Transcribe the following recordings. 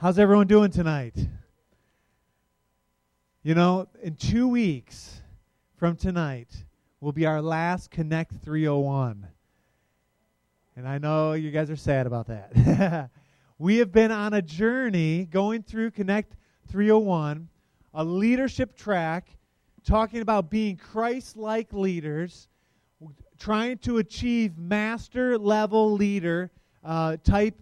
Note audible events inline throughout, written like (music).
How's everyone doing tonight? You know, in two weeks from tonight will be our last Connect 301. And I know you guys are sad about that. (laughs) we have been on a journey going through Connect 301, a leadership track talking about being Christ like leaders, trying to achieve master level leader uh, type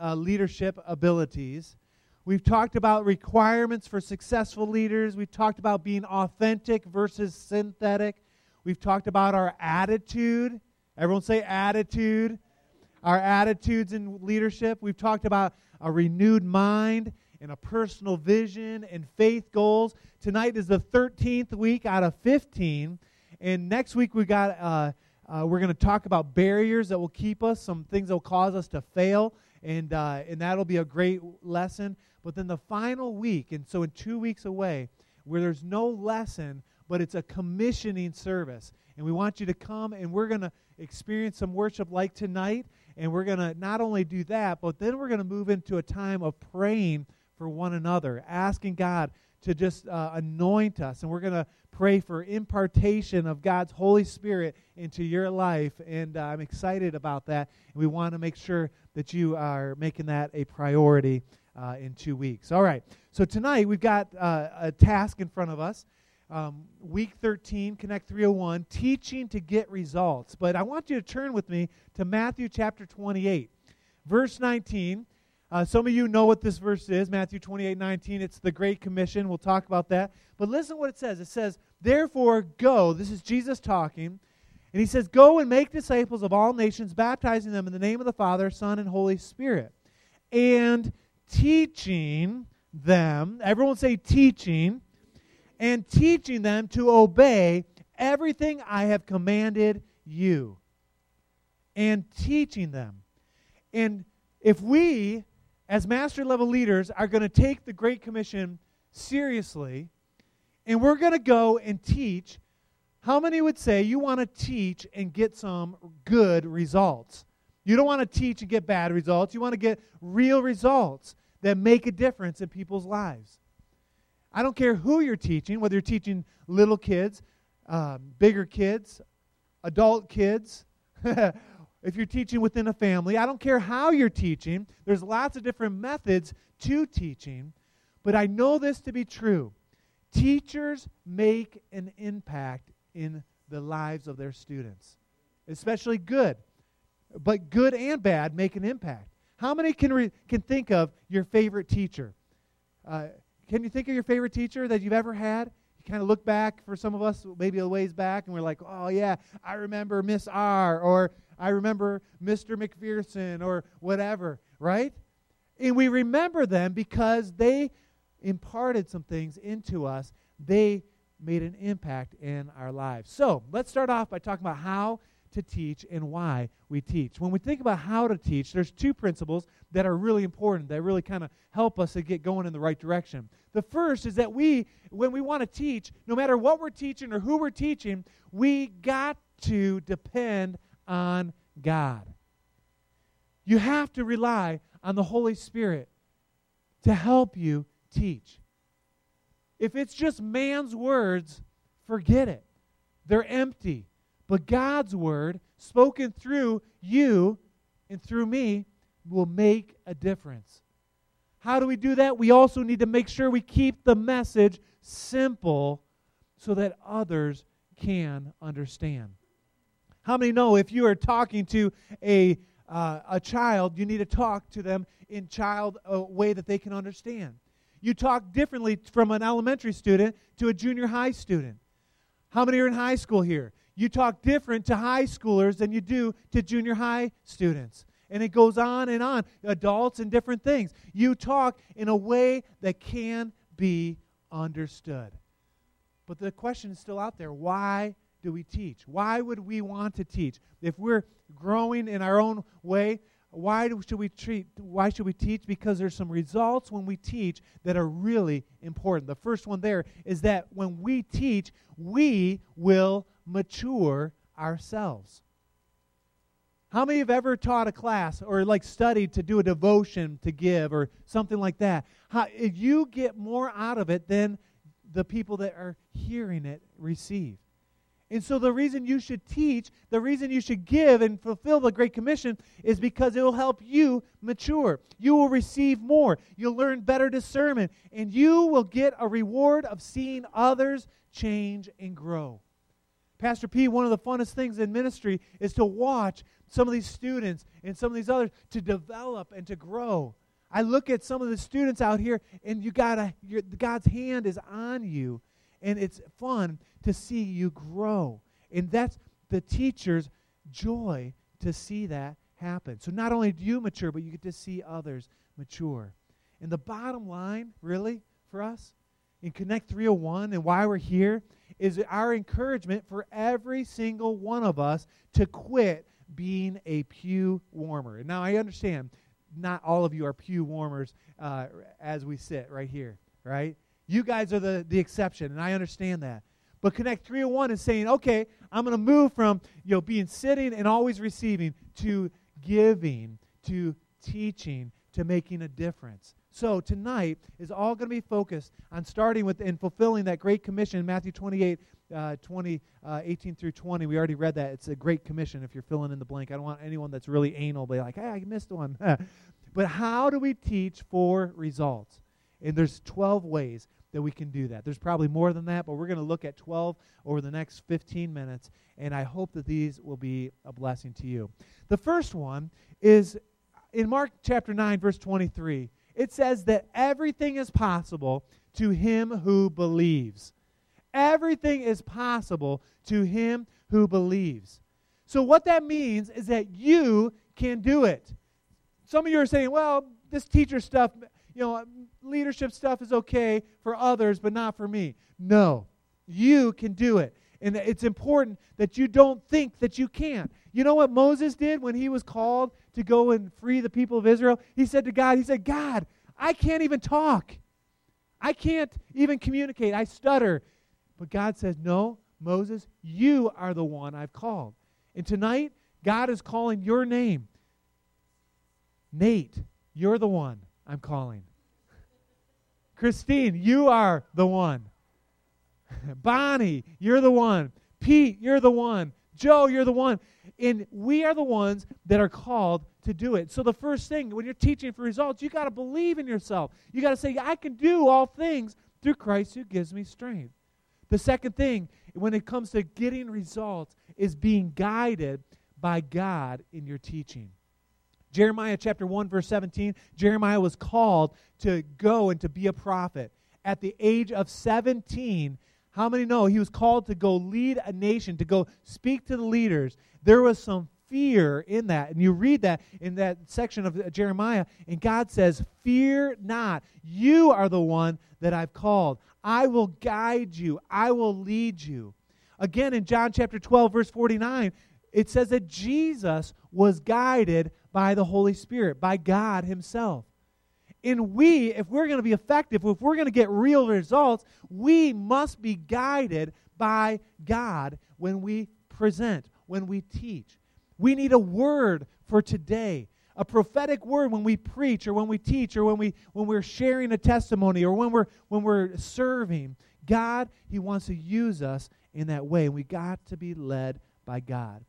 uh, leadership abilities. We've talked about requirements for successful leaders. We've talked about being authentic versus synthetic. We've talked about our attitude. Everyone say attitude. Our attitudes in leadership. We've talked about a renewed mind and a personal vision and faith goals. Tonight is the 13th week out of 15. And next week we got uh, uh, we're going to talk about barriers that will keep us, some things that will cause us to fail, and uh, and that'll be a great lesson. But then the final week, and so in two weeks away, where there's no lesson, but it's a commissioning service, and we want you to come, and we're to experience some worship like tonight, and we're to not only do that, but then we're to move into a time of praying for one another, asking God to just uh, anoint us. And we're to pray for impartation of God's Holy Spirit into your life. And uh, I'm excited about that. And we want to make sure that you are making that a priority uh, in two weeks. All right. So tonight we've got uh, a task in front of us. Um, week 13, Connect 301, teaching to get results. But I want you to turn with me to Matthew chapter 28, verse 19. Uh, some of you know what this verse is, Matthew 28 19. It's the Great Commission. We'll talk about that. But listen what it says. It says, Therefore, go. This is Jesus talking. And he says, Go and make disciples of all nations, baptizing them in the name of the Father, Son, and Holy Spirit. And teaching them, everyone say teaching, and teaching them to obey everything I have commanded you. And teaching them. And if we as master level leaders, are going to take the Great Commission seriously, and we're going to go and teach. How many would say you want to teach and get some good results? You don't want to teach and get bad results. You want to get real results that make a difference in people's lives. I don't care who you're teaching, whether you're teaching little kids, um, bigger kids, adult kids, (laughs) if you're teaching within a family. I don't care how you're teaching, there's lots of different methods to teaching, but I know this to be true. Teachers make an impact in the lives of their students, especially good. But good and bad make an impact. How many can, re- can think of your favorite teacher? Uh, can you think of your favorite teacher that you've ever had? Kind of look back for some of us, maybe a ways back, and we're like, oh, yeah, I remember Miss R, or I remember Mr. McPherson or whatever, right? And we remember them because they imparted some things into us. They made an impact in our lives. So let's start off by talking about how to teach and why we teach. When we think about how to teach, there's two principles that are really important that really kind of help us to get going in the right direction. The first is that we, when we want to teach, no matter what we're teaching or who we're teaching, we got to depend on God. You have to rely on the Holy Spirit to help you teach. If it's just man's words, forget it. They're empty. But God's word, spoken through you and through me, will make a difference. How do we do that? We also need to make sure we keep the message simple so that others can understand. How many know if you are talking to a, uh, a child, you need to talk to them in child a way that they can understand? You talk differently from an elementary student to a junior high student. How many are in high school here? You talk different to high schoolers than you do to junior high students. And it goes on and on. Adults and different things. You talk in a way that can be understood. But the question is still out there why do we teach? Why would we want to teach? If we're growing in our own way, why should we treat why should we teach because there's some results when we teach that are really important the first one there is that when we teach we will mature ourselves How many have ever taught a class or like studied to do a devotion to give or something like that? How, you get more out of it than the people that are hearing it receive. And so the reason you should teach, the reason you should give and fulfill the Great Commission is because it will help you mature. You will receive more. You'll learn better discernment. And you will get a reward of seeing others change and grow. Pastor P, one of the funnest things in ministry is to watch some of these students and some of these others to develop and to grow. I look at some of the students out here, and you gotta, God's hand is on you, and it's fun to see you grow. And that's the teacher's joy to see that happen. So not only do you mature, but you get to see others mature. And the bottom line, really, for us in Connect 301 and why we're here is our encouragement for every single one of us to quit being a pew warmer. Now I understand not all of you are pew warmers uh, as we sit right here, right? You guys are the, the exception, and I understand that. But Connect 301 is saying, okay, I'm going to move from you know being sitting and always receiving to giving, to teaching, to making a difference. So tonight is all going to be focused on starting with and fulfilling that great commission, Matthew 28, uh, 20, uh, 18 through 20. We already read that. It's a great commission if you're filling in the blank. I don't want anyone that's really anal be like, hey, I missed one. (laughs) but how do we teach for results? And there's 12 ways that we can do that. There's probably more than that, but we're going to look at 12 over the next 15 minutes, and I hope that these will be a blessing to you. The first one is in Mark chapter 9, verse 23. It says that everything is possible to him who believes. Everything is possible to him who believes. So, what that means is that you can do it. Some of you are saying, well, this teacher stuff, you know, leadership stuff is okay for others, but not for me. No, you can do it. And it's important that you don't think that you can't. You know what Moses did when he was called to go and free the people of Israel? He said to God, He said, God, I can't even talk. I can't even communicate. I stutter. But God says, No, Moses, you are the one I've called. And tonight, God is calling your name. Nate, you're the one I'm calling. Christine, you are the one. (laughs) Bonnie, you're the one. Pete, you're the one. Joe, you're the one. And we are the ones that are called to do it. So the first thing when you're teaching for results, you got to believe in yourself. You got to say, I can do all things through Christ who gives me strength. The second thing when it comes to getting results is being guided by God in your teaching. Jeremiah chapter 1 verse 17, Jeremiah was called to go and to be a prophet. At the age of 17, how many know he was called to go lead a nation, to go speak to the leaders? There was some fear in that. And you read that in that section of uh, Jeremiah, and God says, Fear not. You are the one that I've called. I will guide you, I will lead you. Again, in John chapter 12, verse 49, it says that Jesus was guided by the Holy Spirit, by God Himself. And we, if we're going to be effective, if we're going to get real results, we must be guided by God when we present, when we teach. We need a word for today, a prophetic word when we preach or when we teach or when, we, when we're sharing a testimony or when we're, when we're serving. God, He wants to use us in that way. And we got to be led by God.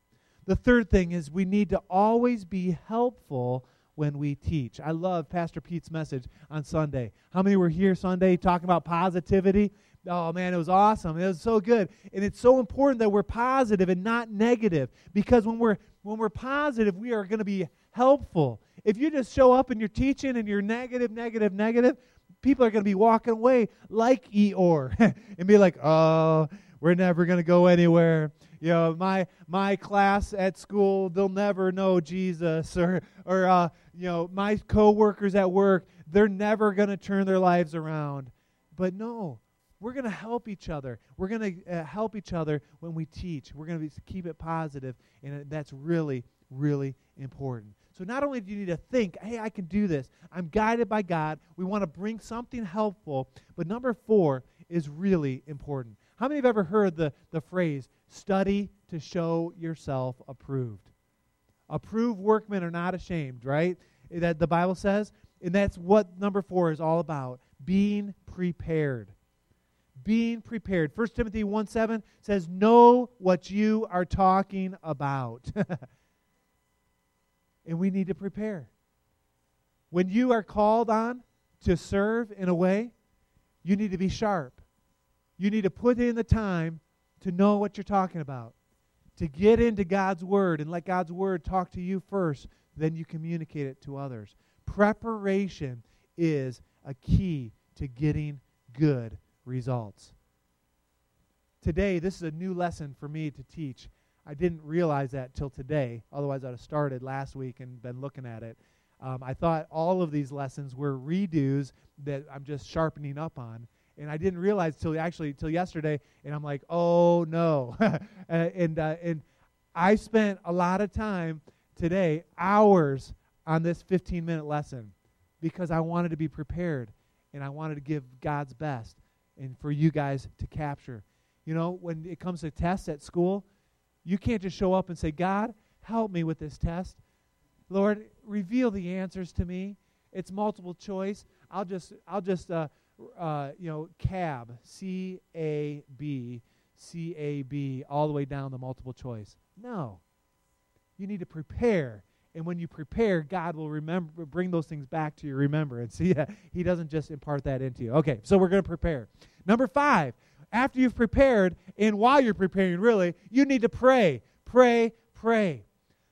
The third thing is we need to always be helpful when we teach. I love Pastor Pete's message on Sunday. How many were here Sunday talking about positivity? Oh man, it was awesome. It was so good. And it's so important that we're positive and not negative because when we're when we're positive, we are going to be helpful. If you just show up and you're teaching and you're negative, negative, negative, people are going to be walking away like Eeyore (laughs) and be like, "Oh, we're never going to go anywhere." you know, my my class at school, they'll never know Jesus, or or uh, you know, my coworkers at work, they're never going to turn their lives around. But no, we're going to help each other. We're going to uh, help each other when we teach. We're going to keep it positive, and that's really, really important. So not only do you need to think, hey, I can do this. I'm guided by God. We want to bring something helpful. But number four is really important. How many have ever heard the, the phrase, study to show yourself approved? Approved workmen are not ashamed, right? That the Bible says. And that's what number four is all about being prepared. Being prepared. 1 Timothy 1 7 says, Know what you are talking about. (laughs) and we need to prepare. When you are called on to serve in a way, you need to be sharp. You need to put in the time to know what you're talking about, to get into God's Word and let God's Word talk to you first, then you communicate it to others. Preparation is a key to getting good results. Today, this is a new lesson for me to teach. I didn't realize that till today, otherwise, I'd have started last week and been looking at it. Um, I thought all of these lessons were redos that I'm just sharpening up on. And I didn't realize till actually till yesterday, and I'm like, oh no, (laughs) and uh, and I spent a lot of time today, hours on this 15 minute lesson, because I wanted to be prepared, and I wanted to give God's best, and for you guys to capture. You know, when it comes to tests at school, you can't just show up and say, God, help me with this test. Lord, reveal the answers to me. It's multiple choice. I'll just, I'll just, uh, uh, you know, cab, C A B, C A B, all the way down the multiple choice. No. You need to prepare. And when you prepare, God will remember, bring those things back to your remembrance. (laughs) He, he doesn't just impart that into you. Okay, so we're going to prepare. Number five, after you've prepared, and while you're preparing, really, you need to pray. Pray, pray.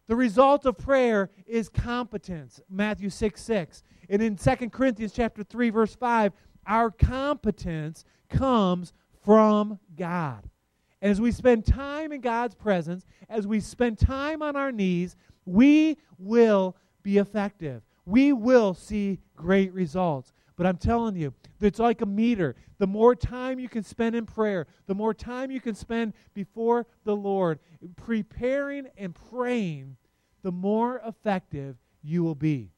The result of prayer is competence. Matthew 6 6. And in 2 Corinthians chapter 3, verse 5, our competence comes from God. And as we spend time in God's presence, as we spend time on our knees, we will be effective. We will see great results. But I'm telling you, it's like a meter. The more time you can spend in prayer, the more time you can spend before the Lord, preparing and praying, the more effective you will be.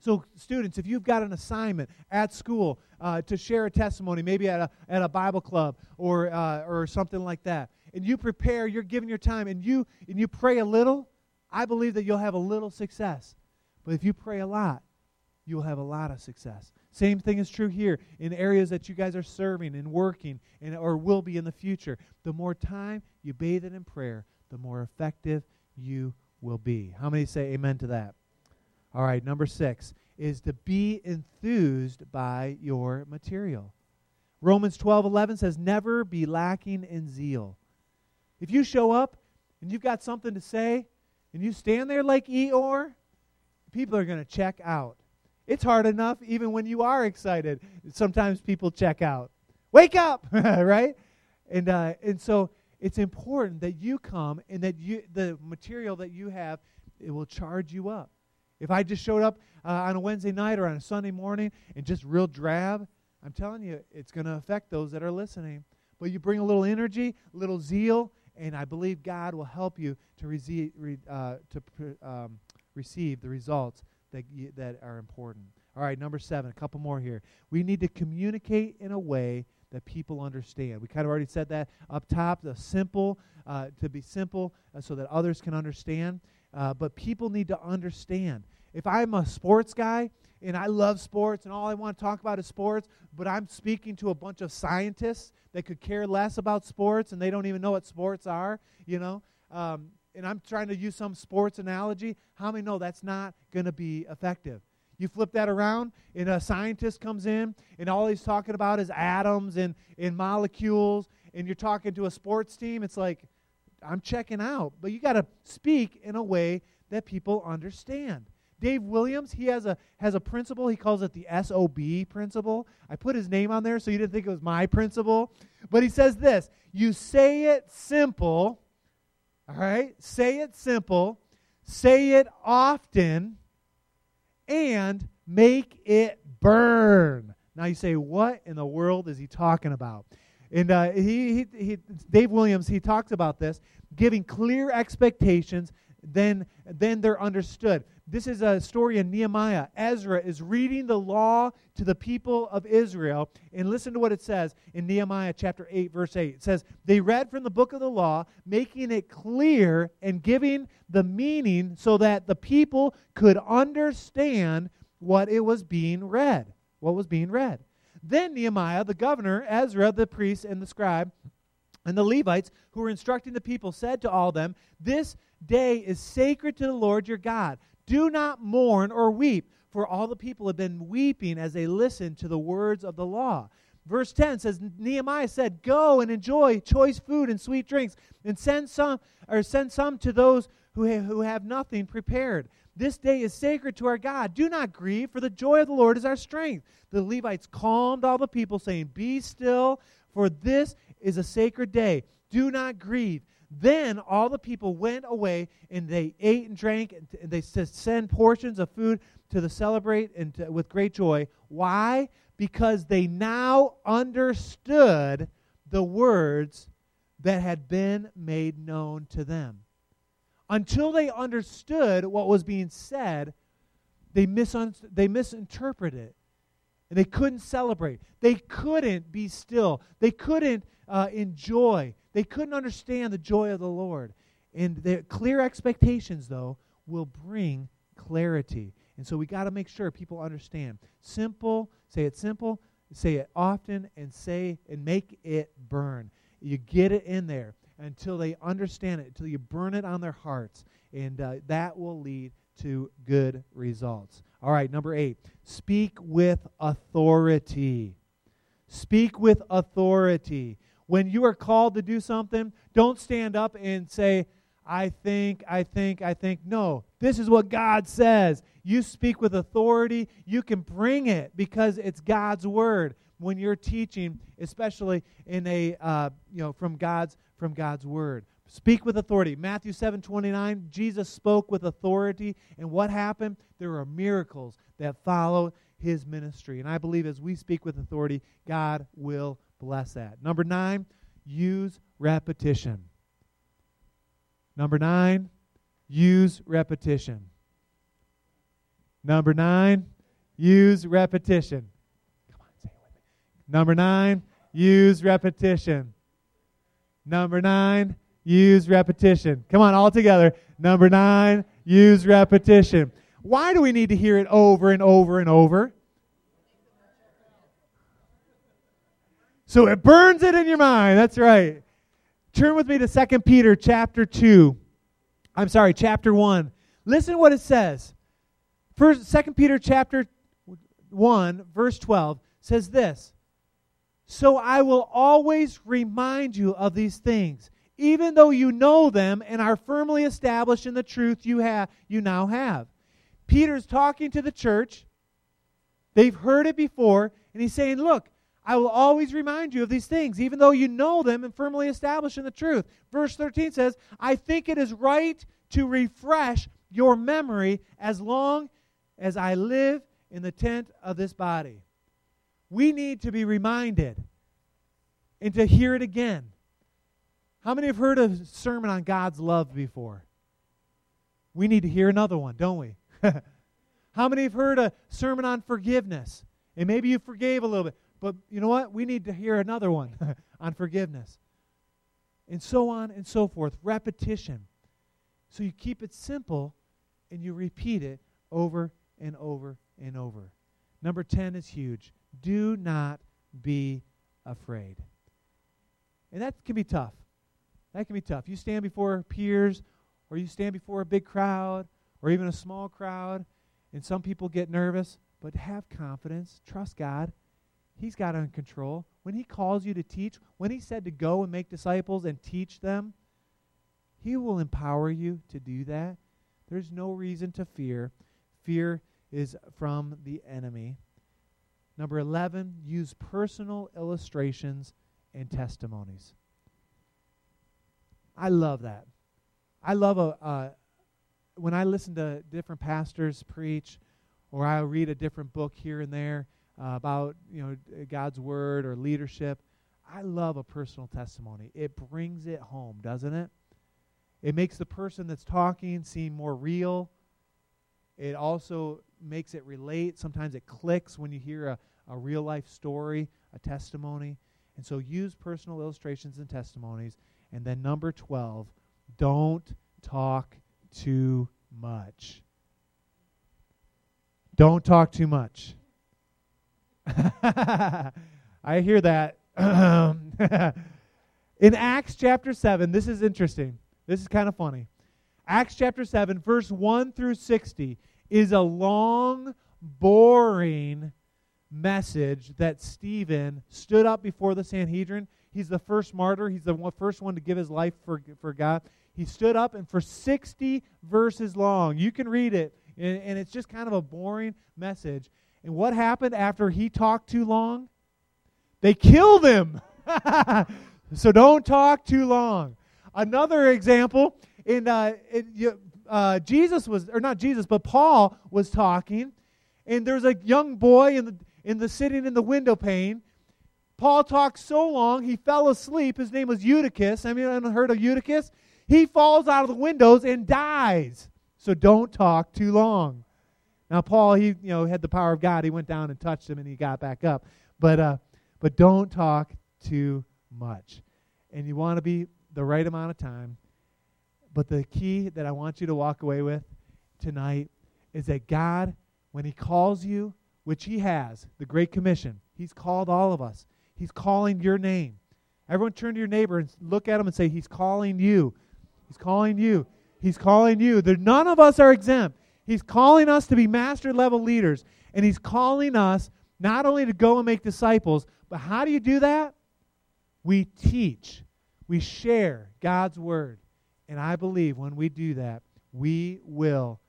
So, students, if you've got an assignment at school uh, to share a testimony, maybe at a, at a Bible club or, uh, or something like that, and you prepare, you're giving your time, and you, and you pray a little, I believe that you'll have a little success. But if you pray a lot, you'll have a lot of success. Same thing is true here in areas that you guys are serving and working and, or will be in the future. The more time you bathe it in prayer, the more effective you will be. How many say amen to that? All right, number six is to be enthused by your material. Romans 12 11 says, Never be lacking in zeal. If you show up and you've got something to say and you stand there like Eeyore, people are going to check out. It's hard enough even when you are excited. Sometimes people check out. Wake up, (laughs) right? And uh, and so it's important that you come and that you the material that you have it will charge you up if i just showed up uh, on a wednesday night or on a sunday morning and just real drab i'm telling you it's going to affect those that are listening but you bring a little energy a little zeal and i believe god will help you to, re- uh, to um, receive the results that, you, that are important all right number seven a couple more here we need to communicate in a way that people understand. We kind of already said that up top, the simple, uh, to be simple uh, so that others can understand. Uh, but people need to understand. If I'm a sports guy and I love sports and all I want to talk about is sports, but I'm speaking to a bunch of scientists that could care less about sports and they don't even know what sports are, you know, um, and I'm trying to use some sports analogy, how many know that's not going to be effective? You flip that around, and a scientist comes in, and all he's talking about is atoms and, and molecules, and you're talking to a sports team. It's like, I'm checking out. But you got to speak in a way that people understand. Dave Williams, he has a has a principle. He calls it the SOB principle. I put his name on there so you didn't think it was my principle. But he says this you say it simple, all right? Say it simple, say it often, and make it burn. Now you say, what in the world is he talking about? And uh, he, he, he, Dave Williams, he talks about this, giving clear expectations, then, then they're understood. this is a story in Nehemiah. Ezra is reading the law to the people of Israel. And listen to what it says in Nehemiah chapter 8, verse 8. It says, They read from the book of the law, making it clear and giving the meaning so that the people could understand what it was being read. What was being read. Then Nehemiah, the governor, Ezra, the priest, and the scribe, and the Levites who were instructing the people said to all them, This day is sacred to the Lord your God. Do not mourn or weep, for all the people have been weeping as they listened to the words of the law. Verse 10 says Nehemiah said, "Go and enjoy choice food and sweet drinks, and send some or send some to those who who have nothing prepared. This day is sacred to our God. Do not grieve, for the joy of the Lord is our strength." The Levites calmed all the people, saying, "Be still, for this is a sacred day. Do not grieve." Then all the people went away and they ate and drank and they sent portions of food to the celebrate and to, with great joy. Why? Because they now understood the words that had been made known to them. Until they understood what was being said, they, misun- they misinterpreted it. And they couldn't celebrate. They couldn't be still. They couldn't uh, enjoy. They couldn't understand the joy of the Lord. And their clear expectations, though, will bring clarity. And so we got to make sure people understand. Simple, say it simple, say it often, and say and make it burn. You get it in there until they understand it, until you burn it on their hearts. And uh, that will lead to good results. All right, number eight speak with authority. Speak with authority. When you are called to do something, don't stand up and say, I think, I think, I think. No, this is what God says. You speak with authority. You can bring it because it's God's word when you're teaching, especially in a uh, you know from God's from God's word. Speak with authority. Matthew 7 29, Jesus spoke with authority. And what happened? There are miracles that follow his ministry. And I believe as we speak with authority, God will bless that. Number nine, use repetition. Number nine, use repetition. Number nine, use repetition. Come on, say it with me. Number nine, use repetition. Number nine, use repetition. Come on, all together. Number nine, use repetition. Why do we need to hear it over and over and over? So it burns it in your mind. That's right. Turn with me to 2 Peter chapter 2. I'm sorry, chapter 1. Listen to what it says. First 2 Peter chapter 1 verse 12 says this. So I will always remind you of these things, even though you know them and are firmly established in the truth you have you now have. Peter's talking to the church. They've heard it before, and he's saying, Look, I will always remind you of these things, even though you know them and firmly established in the truth. Verse 13 says, I think it is right to refresh your memory as long as I live in the tent of this body. We need to be reminded and to hear it again. How many have heard a sermon on God's love before? We need to hear another one, don't we? (laughs) How many have heard a sermon on forgiveness? And maybe you forgave a little bit. But you know what? We need to hear another one (laughs) on forgiveness. And so on and so forth. Repetition. So you keep it simple and you repeat it over and over and over. Number 10 is huge. Do not be afraid. And that can be tough. That can be tough. You stand before peers or you stand before a big crowd or even a small crowd, and some people get nervous, but have confidence. Trust God. He's got it control. When He calls you to teach, when He said to go and make disciples and teach them, He will empower you to do that. There's no reason to fear. Fear is from the enemy. Number 11, use personal illustrations and testimonies. I love that. I love a, uh, when I listen to different pastors preach, or I read a different book here and there uh, about you know God's word or leadership. I love a personal testimony. It brings it home, doesn't it? It makes the person that's talking seem more real. It also makes it relate. Sometimes it clicks when you hear a, a real life story, a testimony. And so use personal illustrations and testimonies. And then number 12, don't talk too much. Don't talk too much. (laughs) I hear that. (clears throat) In Acts chapter 7, this is interesting. This is kind of funny. Acts chapter 7, verse 1 through 60 is a long, boring message that Stephen stood up before the Sanhedrin. He's the first martyr, he's the one, first one to give his life for, for God. He stood up, and for 60 verses long, you can read it, and, and it's just kind of a boring message. And what happened after he talked too long? They killed him. (laughs) so don't talk too long. Another example in, uh, in uh, Jesus was, or not Jesus, but Paul was talking, and there's a young boy in the in the sitting in the window pane. Paul talked so long he fell asleep. His name was Eutychus. I mean, I haven't heard of Eutychus. He falls out of the windows and dies. So don't talk too long. Now, Paul, he you know had the power of God. He went down and touched him, and he got back up. But uh, but don't talk too much. And you want to be the right amount of time. But the key that I want you to walk away with tonight is that God, when He calls you, which He has, the Great Commission, He's called all of us. He's calling your name. Everyone turn to your neighbor and look at him and say, He's calling you. He's calling you. He's calling you. There, none of us are exempt. He's calling us to be master level leaders. And He's calling us not only to go and make disciples, but how do you do that? We teach, we share God's word. And I believe when we do that, we will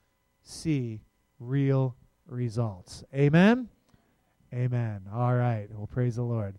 see real results. Amen? Amen. All right. Well, praise the Lord.